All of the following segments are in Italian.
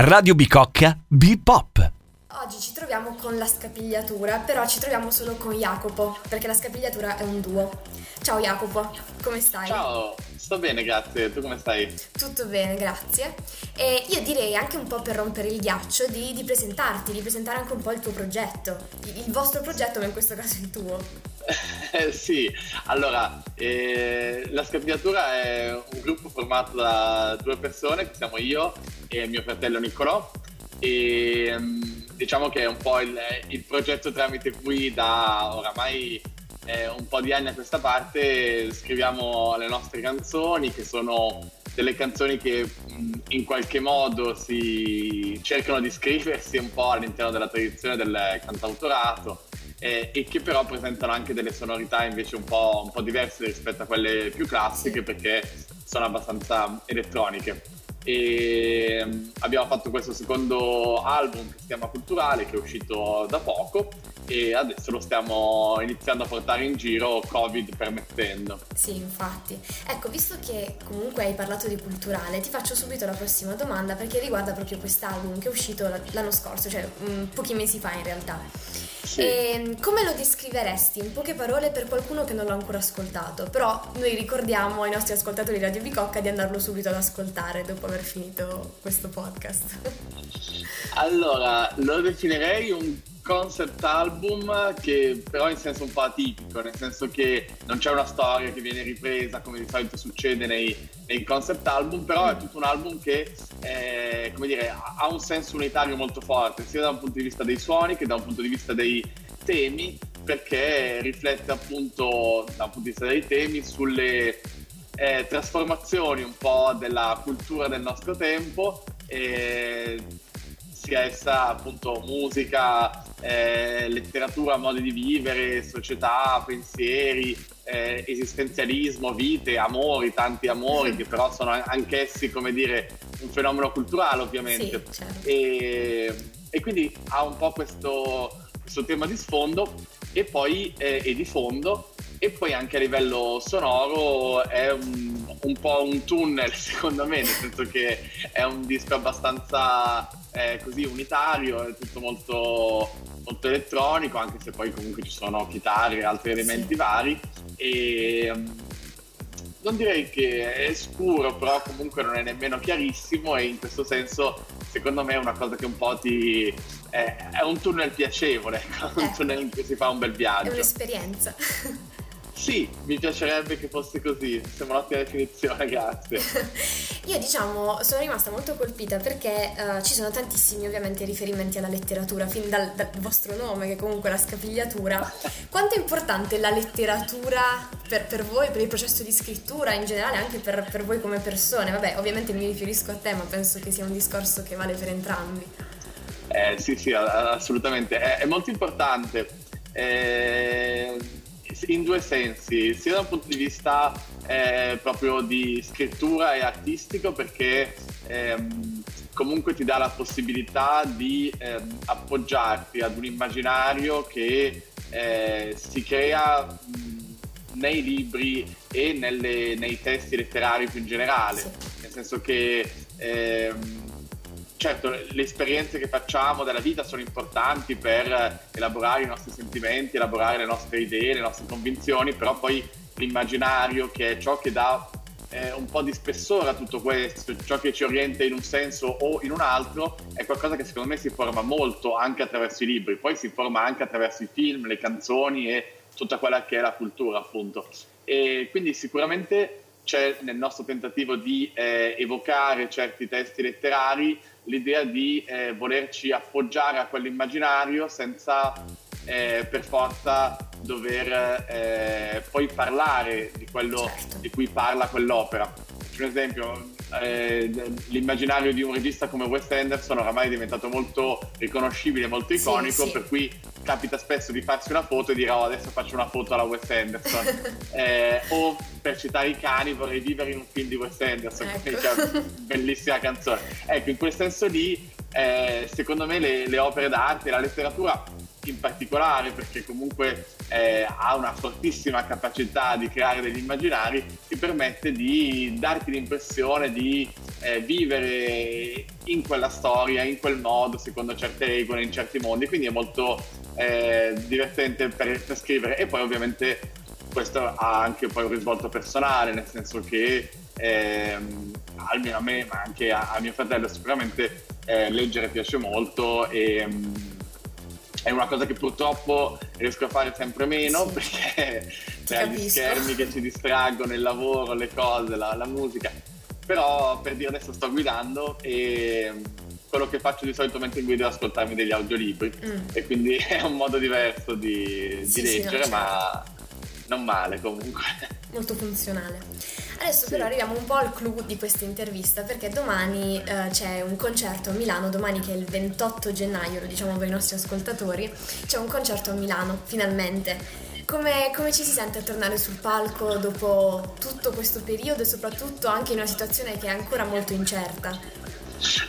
Radio Bicocca Bipop. Oggi ci troviamo con la scapigliatura, però ci troviamo solo con Jacopo, perché la scapigliatura è un duo. Ciao Jacopo, come stai? Ciao, sto bene, grazie. Tu come stai? Tutto bene, grazie. E io direi anche un po' per rompere il ghiaccio di, di presentarti, di presentare anche un po' il tuo progetto. Il, il vostro progetto, ma in questo caso il tuo. sì, allora, eh, la scapigliatura è un gruppo formato da due persone, che siamo io e mio fratello Niccolò e mm, diciamo che è un po' il, il progetto tramite cui da oramai eh, un po' di anni a questa parte scriviamo le nostre canzoni che sono delle canzoni che in qualche modo si cercano di scriversi un po' all'interno della tradizione del cantautorato eh, e che però presentano anche delle sonorità invece un po', un po' diverse rispetto a quelle più classiche perché sono abbastanza elettroniche. E abbiamo fatto questo secondo album che si chiama Culturale che è uscito da poco e adesso lo stiamo iniziando a portare in giro covid permettendo sì infatti ecco visto che comunque hai parlato di culturale ti faccio subito la prossima domanda perché riguarda proprio quest'album che è uscito l'anno scorso cioè mm, pochi mesi fa in realtà sì. E ehm, come lo descriveresti in poche parole per qualcuno che non l'ha ancora ascoltato? Però noi ricordiamo ai nostri ascoltatori di Radio Bicocca di andarlo subito ad ascoltare dopo aver finito questo podcast. Allora, lo definirei un concept album che però in senso un po' atipico, nel senso che non c'è una storia che viene ripresa come di solito succede nei, nei concept album, però è tutto un album che eh, come dire, ha un senso unitario molto forte, sia da un punto di vista dei suoni che da un punto di vista dei temi, perché riflette appunto da un punto di vista dei temi sulle eh, trasformazioni un po' della cultura del nostro tempo. Eh, sia essa appunto musica, eh, letteratura, modi di vivere, società, pensieri, eh, esistenzialismo, vite, amori, tanti amori che però sono anch'essi, come dire, un fenomeno culturale ovviamente. Sì, certo. e, e, quindi ha un po' questo, questo tema di sfondo e poi eh, e di fondo e poi anche a livello sonoro è un, un, po' un tunnel secondo me, nel senso che è un disco abbastanza eh, così unitario, è tutto molto, molto, elettronico, anche se poi comunque ci sono chitarre e altri elementi sì. vari. E, um, non direi che è scuro, però comunque non è nemmeno chiarissimo e in questo senso secondo me è una cosa che un po' ti... è, è un tunnel piacevole, un eh. tunnel in cui si fa un bel viaggio. È un'esperienza. Sì, mi piacerebbe che fosse così, sembra un'ottima definizione, grazie. Io diciamo sono rimasta molto colpita perché uh, ci sono tantissimi ovviamente riferimenti alla letteratura, fin dal, dal, vostro nome che comunque è la scapigliatura. Quanto è importante la letteratura per, per, voi, per il processo di scrittura, in generale anche per, per voi come persone? Vabbè, ovviamente mi riferisco a te, ma penso che sia un discorso che vale per entrambi. Eh, sì, sì, assolutamente. È, è molto importante. Eh in due sensi, sia da un punto di vista eh, proprio di scrittura e artistico, perché ehm, comunque ti dà la possibilità di ehm, appoggiarti ad un immaginario che eh, si crea mh, nei libri e nelle, nei testi letterari più in generale, nel senso che ehm, certo le esperienze che facciamo della vita sono importanti per elaborare i nostri sentimenti, elaborare le nostre idee, le nostre convinzioni, però poi l'immaginario che è ciò che dà eh, un po' di spessore a tutto questo, ciò che ci orienta in un senso o in un altro, è qualcosa che secondo me si forma molto anche attraverso i libri, poi si forma anche attraverso i film, le canzoni e tutta quella che è la cultura appunto. E quindi sicuramente c'è nel nostro tentativo di eh, evocare certi testi letterari l'idea di eh, volerci appoggiare a quell'immaginario senza eh, per forza dover eh, poi parlare di quello di cui parla quell'opera. Per esempio, eh, l'immaginario di un regista come Wes Anderson oramai è diventato molto riconoscibile, molto iconico, sì, sì. per cui capita spesso di farsi una foto e dire oh adesso faccio una foto alla Wes Anderson. eh, o per citare i cani vorrei vivere in un film di Wes Anderson, ecco. bellissima canzone. Ecco, in quel senso lì, eh, secondo me le, le opere d'arte, la letteratura in particolare perché comunque eh, ha una fortissima capacità di creare degli immaginari, ti permette di darti l'impressione di eh, vivere in quella storia, in quel modo, secondo certe regole, in certi mondi, quindi è molto eh, divertente per, per, scrivere. E poi ovviamente questo ha anche poi un risvolto personale, nel senso che ehm, almeno a me, ma anche a, a mio fratello sicuramente eh, leggere piace molto e um, è una cosa che purtroppo riesco a fare sempre meno sì. perché c'è gli schermi che ci distraggono, il lavoro, le cose, la, la musica. Però per dire adesso sto guidando e quello che faccio di solito mentre guido è ascoltarmi degli audiolibri mm. e quindi è un modo diverso di, sì, di leggere, sì, no, ma certo. non male comunque. Molto funzionale. Adesso sì. però arriviamo un po' al clou di questa intervista perché domani eh, c'è un concerto a Milano, domani che è il 28 gennaio, lo diciamo per i nostri ascoltatori, c'è un concerto a Milano, finalmente. Come, come, ci si sente a tornare sul palco dopo tutto questo periodo e soprattutto anche in una situazione che è ancora molto incerta?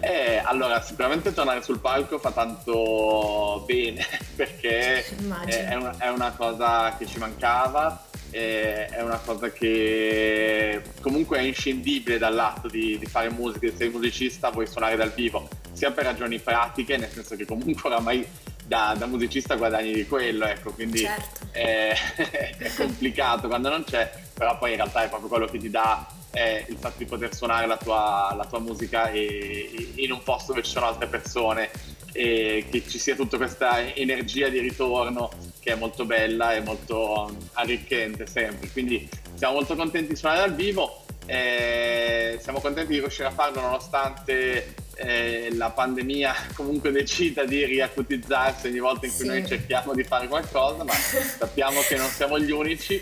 Eh, allora, sicuramente tornare sul palco fa tanto bene perché è una, è una cosa che ci mancava è una cosa che comunque è inscindibile dall'atto di, di, fare musica, se sei musicista vuoi suonare dal vivo, sia per ragioni pratiche, nel senso che comunque oramai da, da musicista guadagni di quello, ecco, quindi certo. è, è, complicato quando non c'è, però poi in realtà è proprio quello che ti dà eh, il fatto di poter suonare la tua, la tua musica e, in un posto dove ci sono altre persone e che ci sia tutta questa energia di ritorno che è molto bella e molto arricchente sempre. Quindi siamo molto contenti di suonare dal vivo. Eh, siamo contenti di riuscire a farlo nonostante eh, la pandemia comunque decida di riacutizzarsi ogni volta in cui sì. noi cerchiamo di fare qualcosa, ma sappiamo che non siamo gli unici.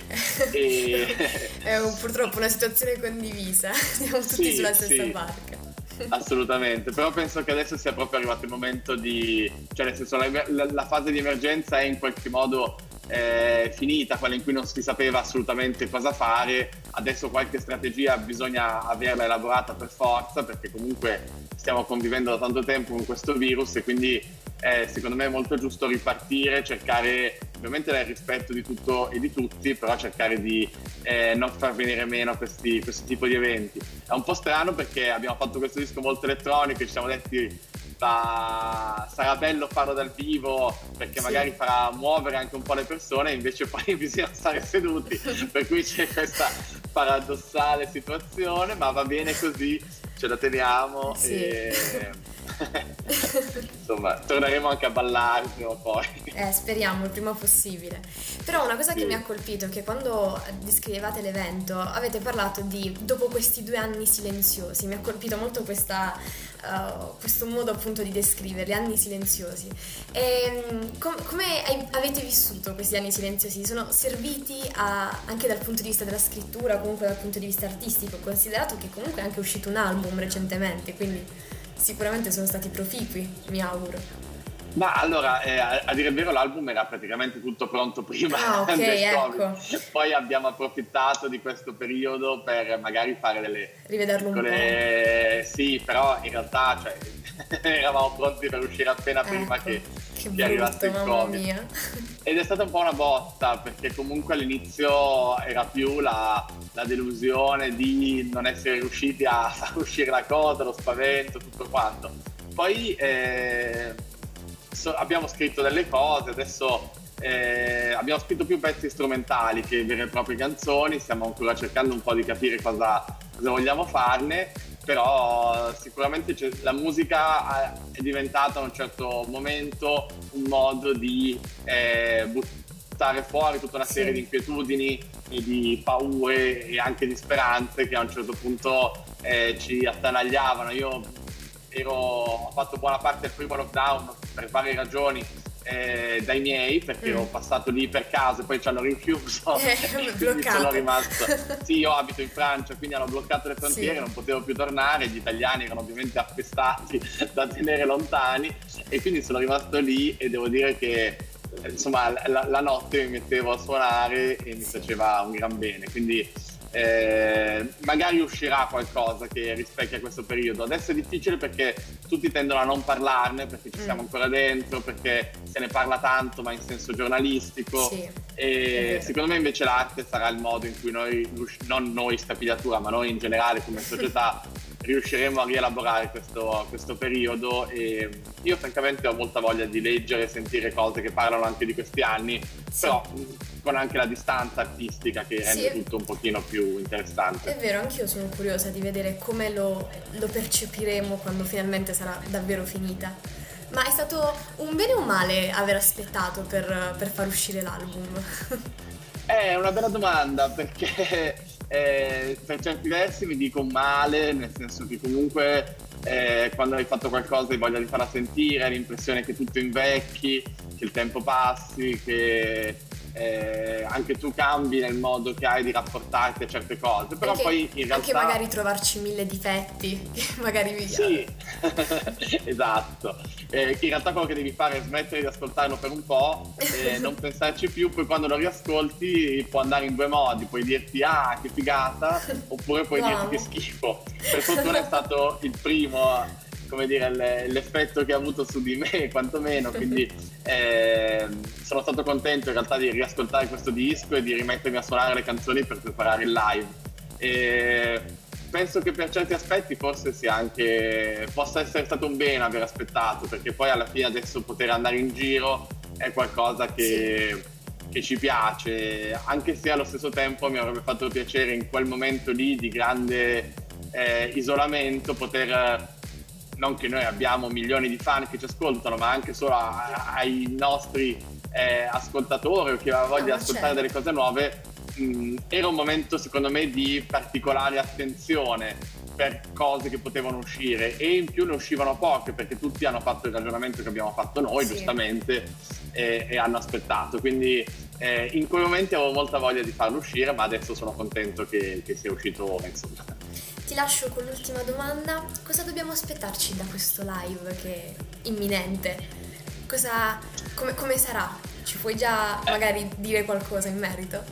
E... È un, purtroppo una situazione condivisa, siamo tutti sì, sulla stessa sì. barca. Assolutamente, però penso che adesso sia proprio arrivato il momento di, cioè nel senso la, la, fase di emergenza è in qualche modo eh, finita, quella in cui non si sapeva assolutamente cosa fare, adesso qualche strategia bisogna averla elaborata per forza perché comunque stiamo convivendo da tanto tempo con questo virus e quindi eh, secondo me è molto giusto ripartire, cercare ovviamente nel rispetto di tutto e di tutti, però cercare di eh, non far venire meno questi, questo tipo di eventi. È un po' strano perché abbiamo fatto questo disco molto elettronico e ci siamo detti ma sarà bello farlo dal vivo perché sì. magari farà muovere anche un po' le persone, invece poi bisogna stare seduti, per cui c'è questa paradossale situazione, ma va bene così, ce la teniamo sì. e insomma torneremo anche a ballare prima o poi. Eh, speriamo il prima possibile. Però una cosa sì. che mi ha colpito è che quando descrivevate l'evento avete parlato di dopo questi due anni silenziosi, mi ha colpito molto questa, uh, questo modo appunto di descriverli, anni silenziosi. E, ehm, com- come hai, avete vissuto questi anni silenziosi? Sono serviti a, anche dal punto di vista della scrittura, comunque dal punto di vista artistico, considerato che comunque è anche uscito un album recentemente, quindi sicuramente sono stati proficui, mi auguro. Ma allora, eh, a, dire il vero, l'album era praticamente tutto pronto prima ah, okay, del ecco. Poi abbiamo approfittato di questo periodo per magari fare delle Rivederlo piccole... un po'. Sì, però in realtà cioè, eravamo pronti per uscire appena ecco. prima che, che, che arrivasse il Covid. Mia. Ed è stata un po' una botta perché comunque all'inizio era più la, la delusione di non essere riusciti a far uscire la cosa, lo spavento, tutto quanto. Poi eh, so, abbiamo scritto delle cose, adesso eh, abbiamo scritto più pezzi strumentali che vere e proprie canzoni, stiamo ancora cercando un po' di capire cosa, cosa vogliamo farne, però sicuramente la musica è diventata a un certo momento un modo di eh, buttare fuori tutta una serie sì. di inquietudini e di paure e anche di speranze che a un certo punto eh, ci attanagliavano. Io ero, ho fatto buona parte del primo lockdown per varie ragioni eh, dai miei perché mm. ero passato lì per caso e poi ci hanno rinchiuso eh, quindi sono rimasto sì io abito in Francia quindi hanno bloccato le frontiere sì. non potevo più tornare gli italiani erano ovviamente appestati da tenere lontani e quindi sono rimasto lì e devo dire che insomma la, la notte mi mettevo a suonare e mi faceva un gran bene quindi eh, magari uscirà qualcosa che rispecchia questo periodo. Adesso è difficile perché tutti tendono a non parlarne, perché ci siamo mm. ancora dentro, perché se ne parla tanto ma in senso giornalistico. Sì, e secondo me invece l'arte sarà il modo in cui noi, non noi stapigliatura, ma noi in generale come società, riusciremo a rielaborare questo, questo, periodo e io francamente ho molta voglia di leggere e sentire cose che parlano anche di questi anni, sì. però con anche la distanza artistica che rende sì. tutto un pochino più interessante. È vero, anch'io sono curiosa di vedere come lo, lo percepiremo quando finalmente sarà davvero finita. Ma è stato un bene o un male aver aspettato per, per far uscire l'album? È una bella domanda perché eh, per certi versi mi dico male, nel senso che comunque eh, quando hai fatto qualcosa hai voglia di farla sentire, hai l'impressione che tutto invecchi, che il tempo passi, che eh, anche tu cambi nel modo che hai di rapportarti a certe cose. Però anche, poi in realtà. Anche magari trovarci mille difetti, magari vi Sì, esatto. Eh, in realtà quello che devi fare è smettere di ascoltarlo per un po', eh, non pensarci più, poi quando lo riascolti può andare in due modi, puoi dirti ah che figata, oppure puoi wow. dirti che schifo. Per fortuna è stato il primo come dire, l'effetto che ha avuto su di me, quantomeno. Quindi eh, sono stato contento in realtà di riascoltare questo disco e di rimettermi a suonare le canzoni per preparare il live. E penso che per certi aspetti forse sia anche possa essere stato un bene aver aspettato, perché poi alla fine adesso poter andare in giro è qualcosa che. Sì che ci piace, anche se allo stesso tempo mi avrebbe fatto piacere in quel momento lì di grande eh, isolamento poter non che noi abbiamo milioni di fan che ci ascoltano, ma anche solo a, ai nostri eh, ascoltatori o chi aveva voglia di ascoltare certo. delle cose nuove, mh, era un momento secondo me di particolare attenzione per cose che potevano uscire e in più ne uscivano poche perché tutti hanno fatto il ragionamento che abbiamo fatto noi sì. giustamente e, e, hanno aspettato quindi eh, in quei momenti avevo molta voglia di farlo uscire ma adesso sono contento che, che sia uscito ora insomma lascio con l'ultima domanda. Cosa dobbiamo aspettarci da questo live che è imminente? Cosa, come, come sarà? Ci puoi già magari dire qualcosa in merito?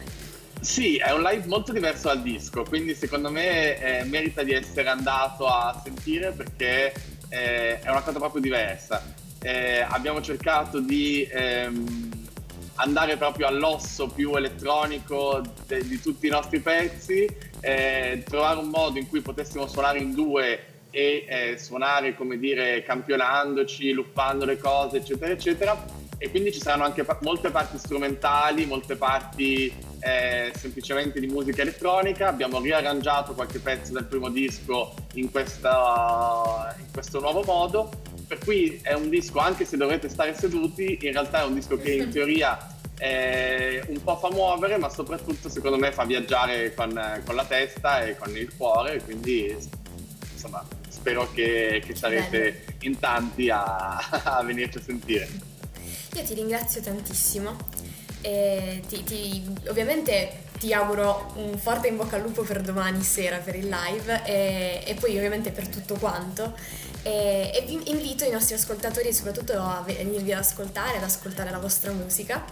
Sì, è un live molto diverso dal disco, quindi secondo me eh, merita di essere andato a sentire perché eh, è una cosa proprio diversa. Eh, abbiamo cercato di ehm, andare proprio all'osso più elettronico de- di tutti i nostri pezzi, eh, trovare un modo in cui potessimo suonare in due e eh, suonare, come dire, campionandoci, luppando le cose, eccetera, eccetera. E quindi ci saranno anche pa- molte parti strumentali, molte parti eh, semplicemente di musica elettronica. Abbiamo riarrangiato qualche pezzo del primo disco in, questa, in questo nuovo modo per cui è un disco, anche se dovrete stare seduti, in realtà è un disco che in teoria eh, un po' fa muovere, ma soprattutto secondo me fa viaggiare con, con la testa e con il cuore, quindi insomma spero che, che sarete Bene. in tanti a, a venirci a sentire. Io ti ringrazio tantissimo. Ti, ti, ovviamente ti auguro un forte in bocca al lupo per domani sera per il live e, e poi ovviamente per tutto quanto e, e vi invito i nostri ascoltatori soprattutto a venirvi ad ascoltare, ad ascoltare la vostra musica.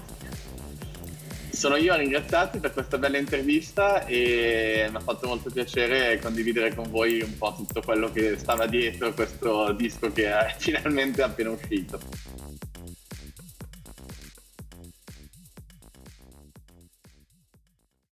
Sono io a ringraziarti per questa bella intervista e mi ha fatto molto piacere condividere con voi un po' tutto quello che stava dietro questo disco che è finalmente appena uscito.